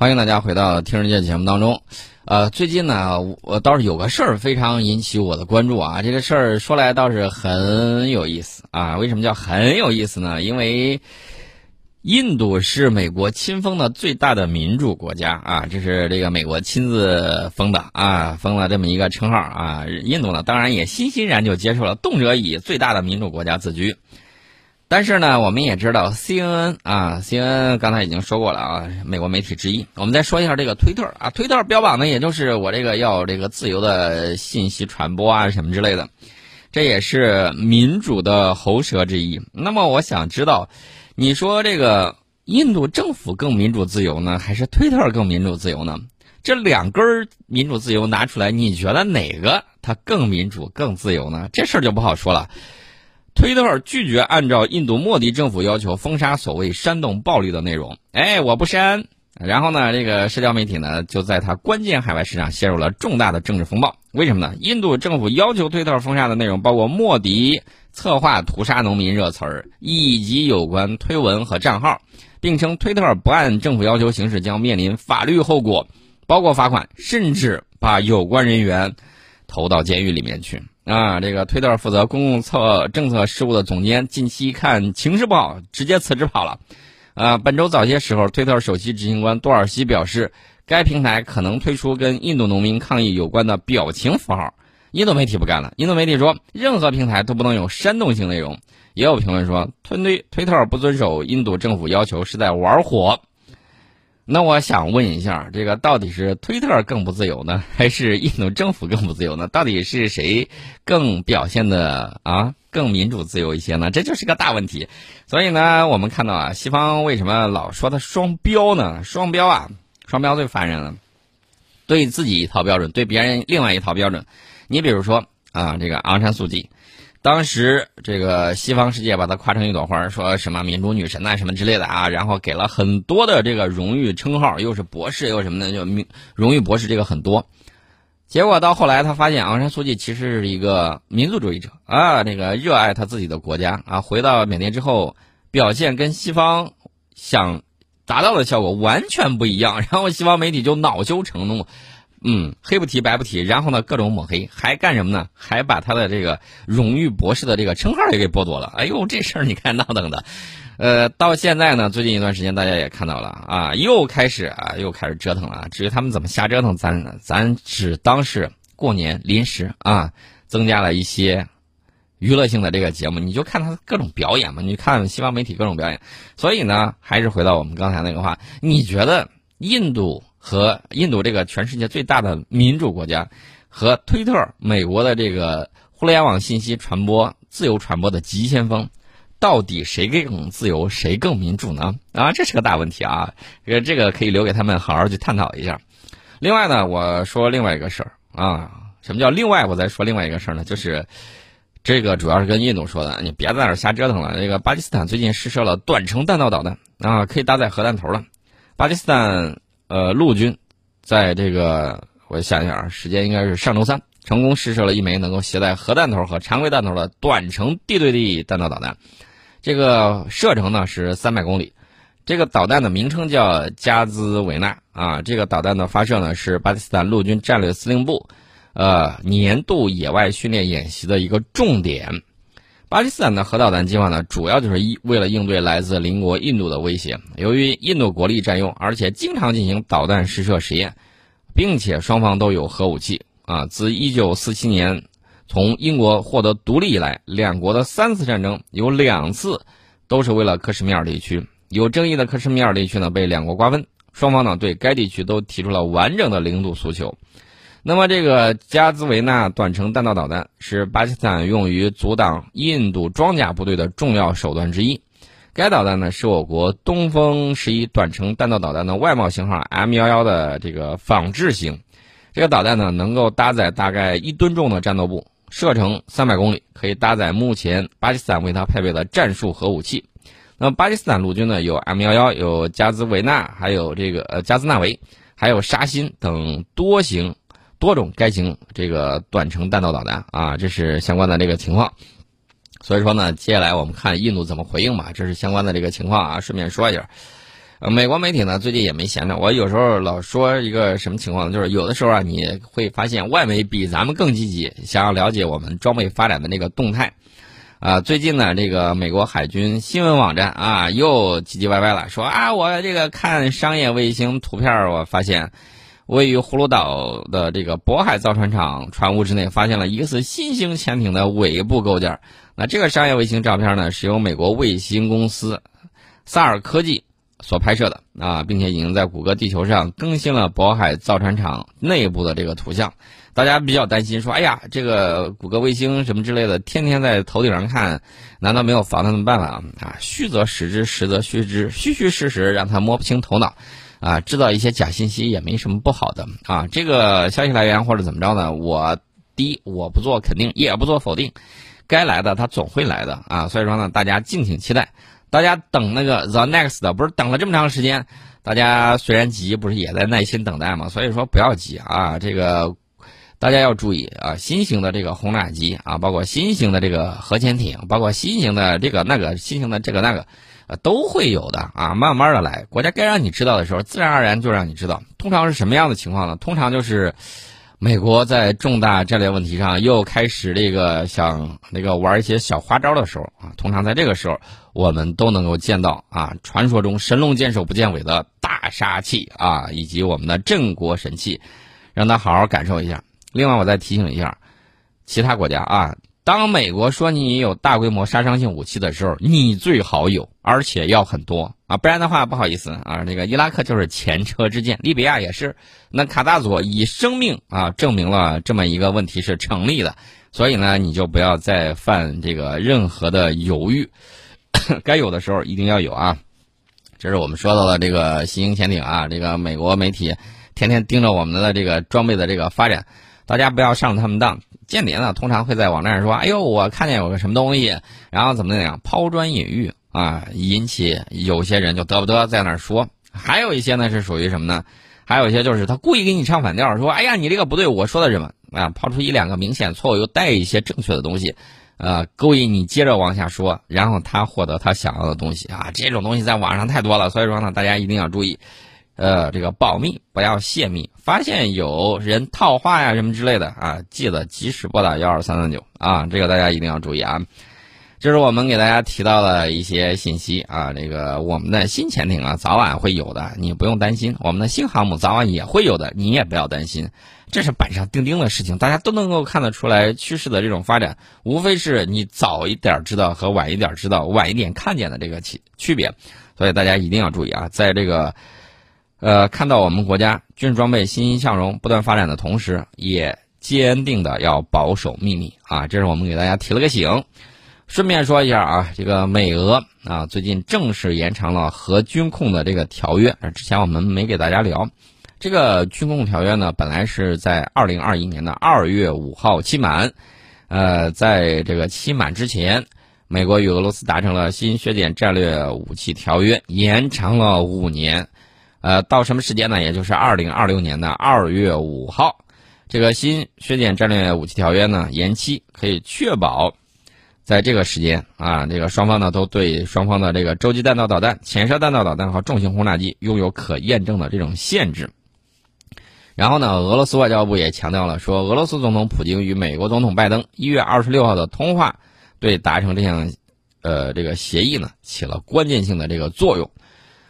欢迎大家回到《听世界》节目当中。呃，最近呢，我倒是有个事儿非常引起我的关注啊。这个事儿说来倒是很有意思啊。为什么叫很有意思呢？因为印度是美国亲封的最大的民主国家啊，这是这个美国亲自封的啊，封了这么一个称号啊。印度呢，当然也欣欣然就接受了，动辄以最大的民主国家自居。但是呢，我们也知道 CNN 啊，CNN 刚才已经说过了啊，美国媒体之一。我们再说一下这个推特啊，推特标榜的也就是我这个要这个自由的信息传播啊什么之类的，这也是民主的喉舌之一。那么我想知道，你说这个印度政府更民主自由呢，还是推特更民主自由呢？这两根民主自由拿出来，你觉得哪个它更民主、更自由呢？这事儿就不好说了。推特拒绝按照印度莫迪政府要求封杀所谓煽动暴力的内容，哎，我不删。然后呢，这个社交媒体呢就在它关键海外市场陷入了重大的政治风暴。为什么呢？印度政府要求推特封杀的内容包括莫迪策划屠杀农民热词儿以及有关推文和账号，并称推特不按政府要求行事将面临法律后果，包括罚款，甚至把有关人员投到监狱里面去。啊，这个推特负责公共策政策事务的总监近期一看情势不好，直接辞职跑了。啊，本周早些时候，推特首席执行官多尔西表示，该平台可能推出跟印度农民抗议有关的表情符号。印度媒体不干了，印度媒体说，任何平台都不能有煽动性内容。也有评论说，推推推特不遵守印度政府要求是在玩火。那我想问一下，这个到底是推特更不自由呢，还是印度政府更不自由呢？到底是谁更表现的啊更民主自由一些呢？这就是个大问题。所以呢，我们看到啊，西方为什么老说它双标呢？双标啊，双标最烦人了。对自己一套标准，对别人另外一套标准。你比如说啊，这个昂山素季。当时这个西方世界把她夸成一朵花，说什么民主女神呐什么之类的啊，然后给了很多的这个荣誉称号，又是博士又什么的，就名荣誉博士这个很多。结果到后来，他发现昂山素季其实是一个民族主义者啊，那个热爱他自己的国家啊。回到缅甸之后，表现跟西方想达到的效果完全不一样，然后西方媒体就恼羞成怒。嗯，黑不提白不提，然后呢，各种抹黑，还干什么呢？还把他的这个荣誉博士的这个称号也给剥夺了。哎呦，这事儿你看 闹腾的，呃，到现在呢，最近一段时间大家也看到了啊，又开始啊，又开始折腾了。至于他们怎么瞎折腾，咱咱只当是过年临时啊，增加了一些娱乐性的这个节目，你就看他各种表演嘛，你看西方媒体各种表演。所以呢，还是回到我们刚才那个话，你觉得印度？和印度这个全世界最大的民主国家，和推特美国的这个互联网信息传播自由传播的急先锋，到底谁更自由，谁更民主呢？啊，这是个大问题啊！这个这个可以留给他们好好去探讨一下。另外呢，我说另外一个事儿啊，什么叫另外？我再说另外一个事儿呢，就是这个主要是跟印度说的，你别在那儿瞎折腾了。这个巴基斯坦最近试射了短程弹道导弹啊，可以搭载核弹头了。巴基斯坦。呃，陆军在这个，我想想啊，时间应该是上周三，成功试射了一枚能够携带核弹头和常规弹头的短程地对地弹道导弹。这个射程呢是三百公里。这个导弹的名称叫加兹维纳啊。这个导弹的发射呢是巴基斯坦陆军战略司令部呃年度野外训练演习的一个重点。巴基斯坦的核导弹计划呢，主要就是一为了应对来自邻国印度的威胁。由于印度国力占优，而且经常进行导弹试射实验，并且双方都有核武器啊。自一九四七年从英国获得独立以来，两国的三次战争有两次都是为了克什米尔地区。有争议的克什米尔地区呢，被两国瓜分，双方呢对该地区都提出了完整的领土诉求。那么，这个加兹维纳短程弹道导弹是巴基斯坦用于阻挡印度装甲部队的重要手段之一。该导弹呢是我国东风十一短程弹道导弹的外贸型号 M 幺幺的这个仿制型。这个导弹呢能够搭载大概一吨重的战斗部，射程三百公里，可以搭载目前巴基斯坦为它配备的战术核武器。那么，巴基斯坦陆军呢有 M 幺幺，有加兹维纳，还有这个呃加兹纳维，还有沙欣等多型。多种该型这个短程弹道导弹啊，这是相关的这个情况。所以说呢，接下来我们看印度怎么回应吧，这是相关的这个情况啊。顺便说一下，美国媒体呢最近也没闲着，我有时候老说一个什么情况，就是有的时候啊，你会发现外媒比咱们更积极，想要了解我们装备发展的那个动态。啊，最近呢，这个美国海军新闻网站啊又唧唧歪歪了，说啊，我这个看商业卫星图片，我发现位于葫芦岛的这个渤海造船厂船坞之内发现了疑似新型潜艇的尾部构件。那这个商业卫星照片呢，是由美国卫星公司萨尔科技。所拍摄的啊，并且已经在谷歌地球上更新了渤海造船厂内部的这个图像。大家比较担心说，哎呀，这个谷歌卫星什么之类的，天天在头顶上看，难道没有防它的办法啊？啊，虚则实之，实则虚之，虚虚实实，让他摸不清头脑，啊，制造一些假信息也没什么不好的啊。这个消息来源或者怎么着呢？我第一，我不做肯定，也不做否定，该来的它总会来的啊。所以说呢，大家敬请期待。大家等那个 the next 不是等了这么长时间，大家虽然急，不是也在耐心等待吗？所以说不要急啊，这个大家要注意啊，新型的这个轰炸机啊，包括新型的这个核潜艇，包括新型的这个那个新型的这个那个，都会有的啊，慢慢的来，国家该让你知道的时候，自然而然就让你知道。通常是什么样的情况呢？通常就是。美国在重大战略问题上又开始这个想那个玩一些小花招的时候啊，通常在这个时候，我们都能够见到啊，传说中神龙见首不见尾的大杀器啊，以及我们的镇国神器，让他好好感受一下。另外，我再提醒一下其他国家啊。当美国说你有大规模杀伤性武器的时候，你最好有，而且要很多啊，不然的话不好意思啊，那个伊拉克就是前车之鉴，利比亚也是，那卡大佐以生命啊证明了这么一个问题是成立的，所以呢，你就不要再犯这个任何的犹豫，该有的时候一定要有啊。这是我们说到的这个新型潜艇啊，这个美国媒体天天盯着我们的这个装备的这个发展，大家不要上他们当。间谍呢，通常会在网站上说：“哎呦，我看见有个什么东西，然后怎么怎么样，抛砖引玉啊，引起有些人就得不得在那儿说。还有一些呢是属于什么呢？还有一些就是他故意给你唱反调，说：哎呀，你这个不对，我说的什么啊？抛出一两个明显错误又带一些正确的东西，呃，勾引你接着往下说，然后他获得他想要的东西啊。这种东西在网上太多了，所以说呢，大家一定要注意。”呃，这个保密不要泄密，发现有人套话呀什么之类的啊，记得及时拨打幺二三三九啊，这个大家一定要注意啊。这是我们给大家提到的一些信息啊，这个我们的新潜艇啊，早晚会有的，你不用担心；我们的新航母早晚也会有的，你也不要担心。这是板上钉钉的事情，大家都能够看得出来趋势的这种发展，无非是你早一点知道和晚一点知道、晚一点看见的这个区区别，所以大家一定要注意啊，在这个。呃，看到我们国家军事装备欣欣向荣、不断发展的同时，也坚定的要保守秘密啊！这是我们给大家提了个醒。顺便说一下啊，这个美俄啊，最近正式延长了核军控的这个条约。之前我们没给大家聊，这个军控条约呢，本来是在二零二一年的二月五号期满。呃，在这个期满之前，美国与俄罗斯达成了新削减战略武器条约，延长了五年。呃，到什么时间呢？也就是二零二六年的二月五号，这个新削减战略武器条约呢延期，可以确保在这个时间啊，这个双方呢都对双方的这个洲际弹道导弹、潜射弹道导弹和重型轰炸机拥有可验证的这种限制。然后呢，俄罗斯外交部也强调了，说俄罗斯总统普京与美国总统拜登一月二十六号的通话，对达成这项呃这个协议呢起了关键性的这个作用。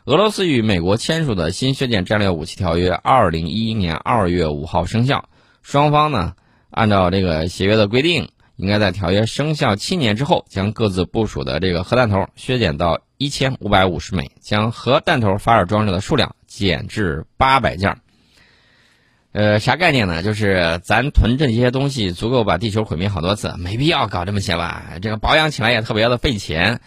俄罗斯与美国签署的新削减战略武器条约，二零一一年二月五号生效。双方呢，按照这个协约的规定，应该在条约生效七年之后，将各自部署的这个核弹头削减到一千五百五十枚，将核弹头发射装置的数量减至八百件。呃，啥概念呢？就是咱囤这些东西足够把地球毁灭好多次，没必要搞这么些吧？这个保养起来也特别的费钱。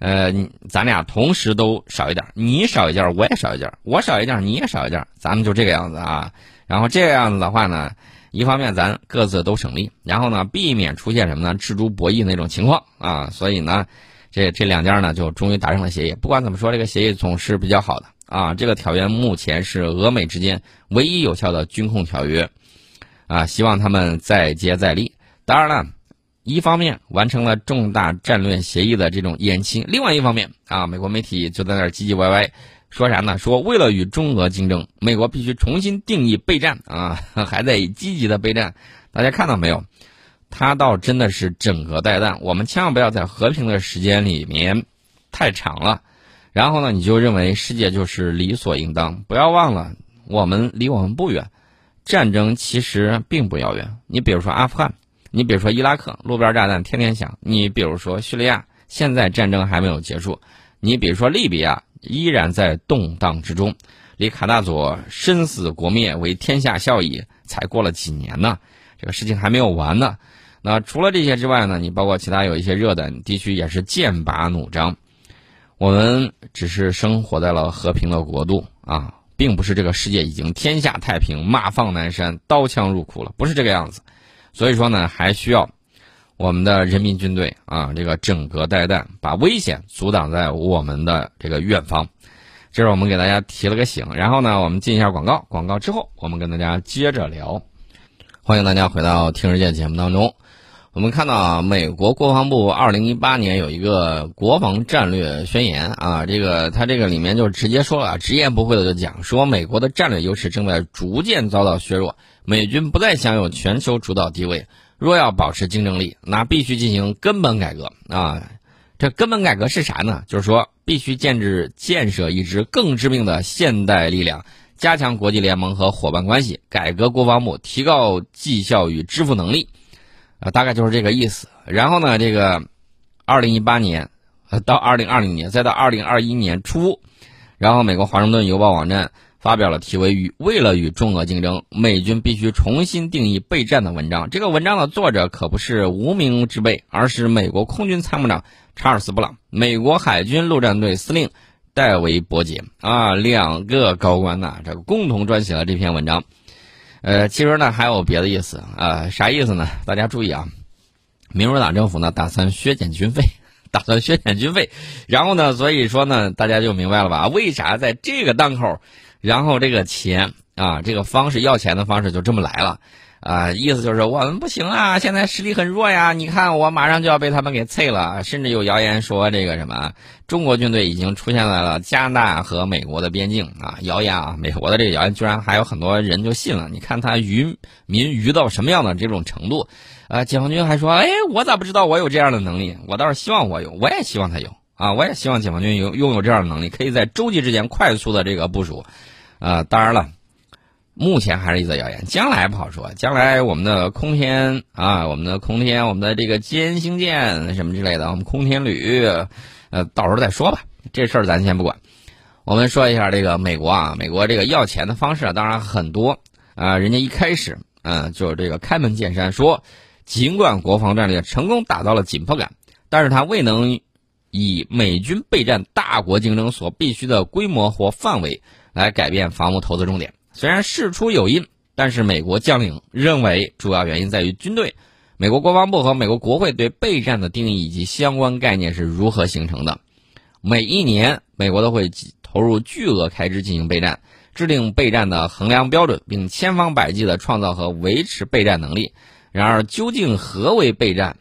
呃，咱俩同时都少一点，你少一件，我也少一件，我少一件，你也少一件，咱们就这个样子啊。然后这个样子的话呢，一方面咱各自都省力，然后呢，避免出现什么呢？蜘蛛博弈那种情况啊。所以呢，这这两家呢就终于达成了协议。不管怎么说，这个协议总是比较好的啊。这个条约目前是俄美之间唯一有效的军控条约啊。希望他们再接再厉。当然了。一方面完成了重大战略协议的这种延期，另外一方面啊，美国媒体就在那儿唧唧歪歪，说啥呢？说为了与中俄竞争，美国必须重新定义备战啊，还在积极的备战。大家看到没有？他倒真的是整个带弹。我们千万不要在和平的时间里面太长了，然后呢，你就认为世界就是理所应当。不要忘了，我们离我们不远，战争其实并不遥远。你比如说阿富汗，你比如说伊拉克，路边炸弹天天响；你比如说叙利亚，现在战争还没有结束；你比如说利比亚。依然在动荡之中，离卡大佐生死国灭为天下笑矣，才过了几年呢？这个事情还没有完呢。那除了这些之外呢？你包括其他有一些热点地区也是剑拔弩张。我们只是生活在了和平的国度啊，并不是这个世界已经天下太平、马放南山、刀枪入库了，不是这个样子。所以说呢，还需要。我们的人民军队啊，这个整个带弹，把危险阻挡在我们的这个远方。这是我们给大家提了个醒。然后呢，我们进一下广告，广告之后我们跟大家接着聊。欢迎大家回到《听世界》节目当中。我们看到啊，美国国防部二零一八年有一个国防战略宣言啊，这个它这个里面就直接说了，直言不讳的就讲说，美国的战略优势正在逐渐遭到削弱，美军不再享有全球主导地位。若要保持竞争力，那必须进行根本改革啊！这根本改革是啥呢？就是说，必须建制建设一支更致命的现代力量，加强国际联盟和伙伴关系，改革国防部，提高绩效与支付能力，啊，大概就是这个意思。然后呢，这个，二零一八年，到二零二零年，再到二零二一年初，然后美国华盛顿邮报网站。发表了题为“与为了与中俄竞争，美军必须重新定义备战”的文章。这个文章的作者可不是无名之辈，而是美国空军参谋长查尔斯·布朗、美国海军陆战队司令戴维·伯杰啊，两个高官呐，这个共同撰写了这篇文章。呃，其实呢还有别的意思啊，啥意思呢？大家注意啊，民主党政府呢打算削减军费，打算削减军费，然后呢，所以说呢，大家就明白了吧？为啥在这个档口？然后这个钱啊，这个方式要钱的方式就这么来了，啊，意思就是我们不行啊，现在实力很弱呀，你看我马上就要被他们给啐了，甚至有谣言说这个什么中国军队已经出现在了加拿大和美国的边境啊，谣言啊，美国的这个谣言居然还有很多人就信了，你看他愚民愚到什么样的这种程度，啊，解放军还说，哎，我咋不知道我有这样的能力？我倒是希望我有，我也希望他有。啊，我也希望解放军有拥有这样的能力，可以在洲际之间快速的这个部署。啊，当然了，目前还是一则谣言，将来不好说。将来我们的空天啊，我们的空天，我们的这个歼星舰什么之类的，我们空天旅，呃，到时候再说吧。这事儿咱先不管。我们说一下这个美国啊，美国这个要钱的方式啊，当然很多啊。人家一开始，嗯，就这个开门见山说，尽管国防战略成功打造了紧迫感，但是他未能以美军备战大国竞争所必须的规模或范围。来改变防务投资重点。虽然事出有因，但是美国将领认为主要原因在于军队。美国国防部和美国国会对备战的定义以及相关概念是如何形成的？每一年，美国都会投入巨额开支进行备战，制定备战的衡量标准，并千方百计地创造和维持备战能力。然而，究竟何为备战？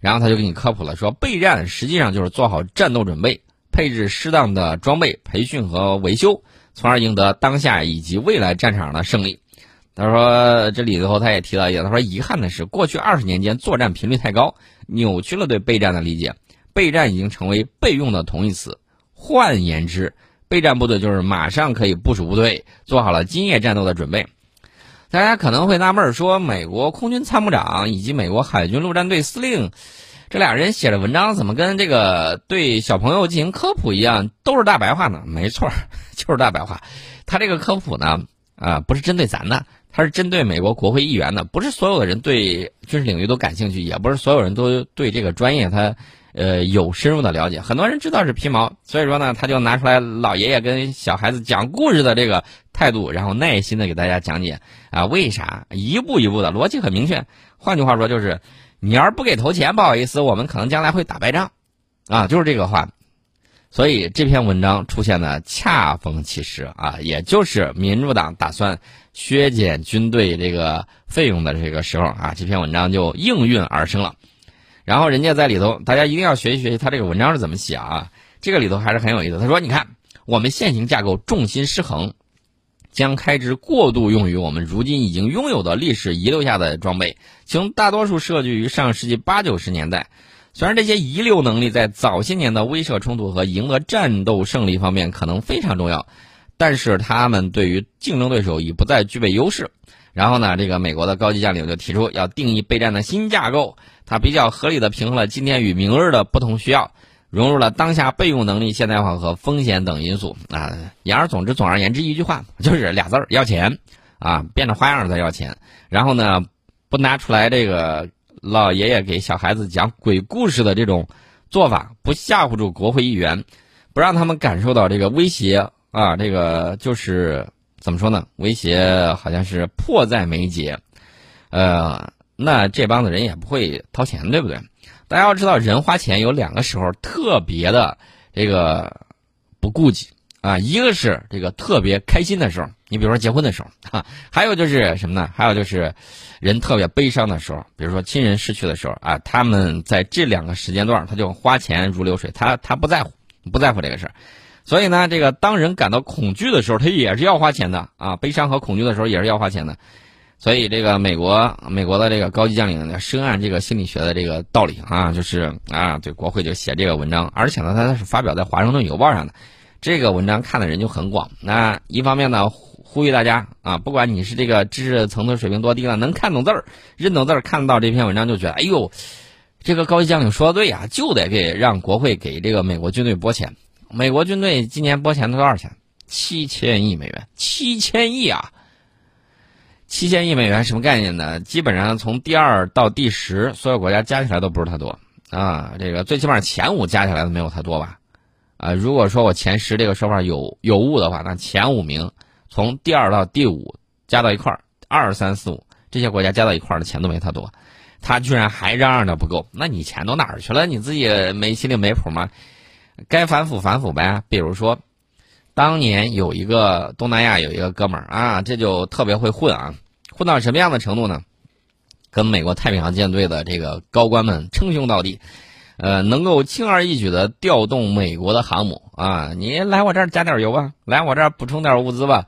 然后他就给你科普了，说备战实际上就是做好战斗准备，配置适当的装备、培训和维修。从而赢得当下以及未来战场上的胜利。他说：“这里头他也提到一点，他说遗憾的是，过去二十年间作战频率太高，扭曲了对备战的理解。备战已经成为备用的同义词。换言之，备战部队就是马上可以部署部队，做好了今夜战斗的准备。大家可能会纳闷说，美国空军参谋长以及美国海军陆战队司令。”这俩人写的文章怎么跟这个对小朋友进行科普一样，都是大白话呢？没错，就是大白话。他这个科普呢，啊，不是针对咱的，他是针对美国国会议员的。不是所有的人对军事领域都感兴趣，也不是所有人都对这个专业他呃有深入的了解。很多人知道是皮毛，所以说呢，他就拿出来老爷爷跟小孩子讲故事的这个态度，然后耐心的给大家讲解啊，为啥一步一步的逻辑很明确。换句话说就是。你要是不给投钱，不好意思，我们可能将来会打败仗，啊，就是这个话。所以这篇文章出现的恰逢其时啊，也就是民主党打算削减军队这个费用的这个时候啊，这篇文章就应运而生了。然后人家在里头，大家一定要学习学习他这个文章是怎么写啊？这个里头还是很有意思。他说：“你看，我们现行架构重心失衡，将开支过度用于我们如今已经拥有的历史遗留下的装备，其中大多数设计于上世纪八九十年代。虽然这些遗留能力在早些年的威慑冲突和赢得战斗胜利方面可能非常重要，但是他们对于竞争对手已不再具备优势。然后呢，这个美国的高级将领就提出要定义备战的新架构，它比较合理的平衡了今天与明日的不同需要，融入了当下备用能力现代化和风险等因素啊。言而总之，总而言之一句话就是俩字儿：要钱啊，变着花样在要钱。然后呢，不拿出来这个。老爷爷给小孩子讲鬼故事的这种做法，不吓唬住国会议员，不让他们感受到这个威胁啊，这个就是怎么说呢？威胁好像是迫在眉睫，呃，那这帮子人也不会掏钱，对不对？大家要知道，人花钱有两个时候特别的这个不顾忌啊，一个是这个特别开心的时候，你比如说结婚的时候啊，还有就是什么呢？还有就是。人特别悲伤的时候，比如说亲人逝去的时候啊，他们在这两个时间段，他就花钱如流水，他他不在乎，不在乎这个事儿。所以呢，这个当人感到恐惧的时候，他也是要花钱的啊。悲伤和恐惧的时候也是要花钱的。所以这个美国美国的这个高级将领呢深谙这个心理学的这个道理啊，就是啊，对国会就写这个文章，而且呢，他是发表在《华盛顿邮报》上的。这个文章看的人就很广。那一方面呢。呼吁大家啊，不管你是这个知识层次水平多低了，能看懂字儿、认懂字儿，看到这篇文章就觉得，哎呦，这个高级将领说的对呀，就得给让国会给这个美国军队拨钱。美国军队今年拨钱多少钱？七千亿美元，七千亿啊！七千亿美元什么概念呢？基本上从第二到第十，所有国家加起来都不是太多啊。这个最起码前五加起来都没有太多吧？啊，如果说我前十这个说法有有误的话，那前五名。从第二到第五加到一块儿，二三四五这些国家加到一块儿的钱都没他多，他居然还嚷嚷着不够。那你钱都哪儿去了？你自己没心里没谱吗？该反腐反腐呗。比如说，当年有一个东南亚有一个哥们儿啊，这就特别会混啊，混到什么样的程度呢？跟美国太平洋舰队的这个高官们称兄道弟，呃，能够轻而易举的调动美国的航母。啊，你来我这儿加点油吧，来我这儿补充点物资吧，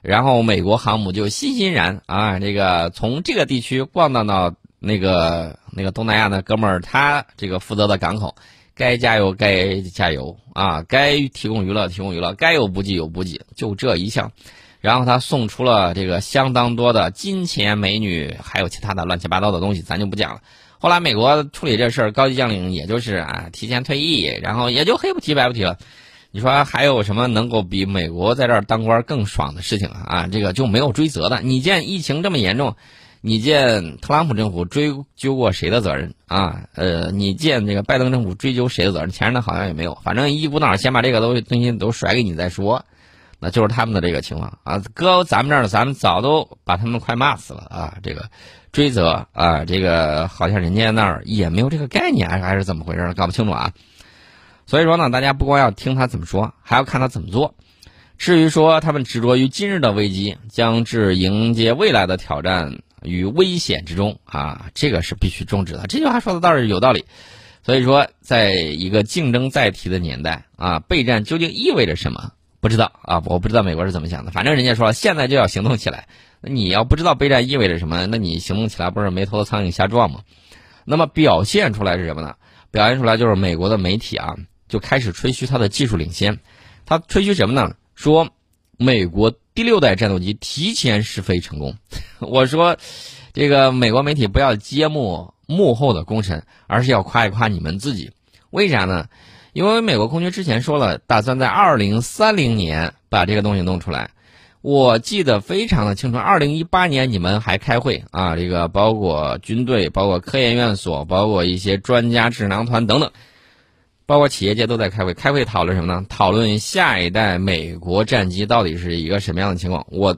然后美国航母就欣欣然啊，这个从这个地区逛荡到那个那个东南亚的哥们儿，他这个负责的港口，该加油该加油啊，该提供娱乐提供娱乐，该有补给有补给，就这一项，然后他送出了这个相当多的金钱、美女，还有其他的乱七八糟的东西，咱就不讲了。后来美国处理这事儿，高级将领也就是啊提前退役，然后也就黑不提白不提了。你说还有什么能够比美国在这儿当官更爽的事情啊？啊，这个就没有追责的。你见疫情这么严重，你见特朗普政府追究过谁的责任啊？呃，你见这个拜登政府追究谁的责任？前任的好像也没有。反正一股脑儿先把这个东西东西都甩给你再说，那就是他们的这个情况啊。搁咱们这儿，咱们早都把他们快骂死了啊！这个追责啊，这个好像人家那儿也没有这个概念，还是怎么回事儿？搞不清楚啊。所以说呢，大家不光要听他怎么说，还要看他怎么做。至于说他们执着于今日的危机，将至迎接未来的挑战与危险之中啊，这个是必须终止的。这句话说的倒是有道理。所以说，在一个竞争再提的年代啊，备战究竟意味着什么？不知道啊，我不知道美国是怎么想的。反正人家说了现在就要行动起来。那你要不知道备战意味着什么，那你行动起来不是没头的苍蝇瞎撞吗？那么表现出来是什么呢？表现出来就是美国的媒体啊。就开始吹嘘它的技术领先，他吹嘘什么呢？说美国第六代战斗机提前试飞成功。我说，这个美国媒体不要揭幕幕后的功臣，而是要夸一夸你们自己。为啥呢？因为美国空军之前说了，打算在二零三零年把这个东西弄出来。我记得非常的清楚，二零一八年你们还开会啊，这个包括军队、包括科研院所、包括一些专家智囊团等等。包括企业界都在开会，开会讨论什么呢？讨论下一代美国战机到底是一个什么样的情况。我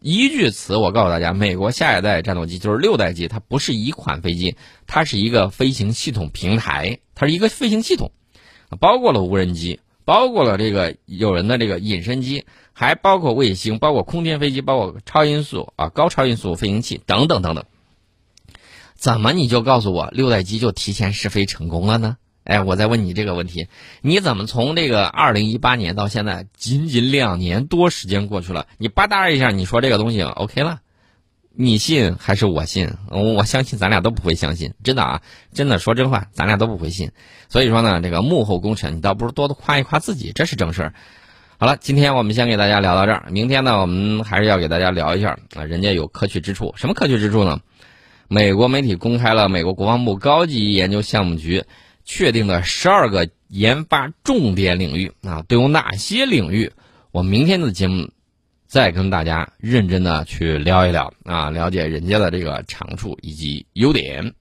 一句词，我告诉大家，美国下一代战斗机就是六代机，它不是一款飞机，它是一个飞行系统平台，它是一个飞行系统，包括了无人机，包括了这个有人的这个隐身机，还包括卫星，包括空天飞机，包括超音速啊高超音速飞行器等等等等。怎么你就告诉我六代机就提前试飞成功了呢？哎，我再问你这个问题：你怎么从这个二零一八年到现在，仅仅两年多时间过去了，你吧嗒一下你说这个东西 OK 了？你信还是我信？我相信咱俩都不会相信，真的啊，真的说真话，咱俩都不会信。所以说呢，这个幕后功臣，你倒不如多多夸一夸自己，这是正事儿。好了，今天我们先给大家聊到这儿，明天呢，我们还是要给大家聊一下啊，人家有可取之处，什么可取之处呢？美国媒体公开了美国国防部高级研究项目局。确定的十二个研发重点领域啊，都有哪些领域？我明天的节目再跟大家认真的去聊一聊啊，了解人家的这个长处以及优点。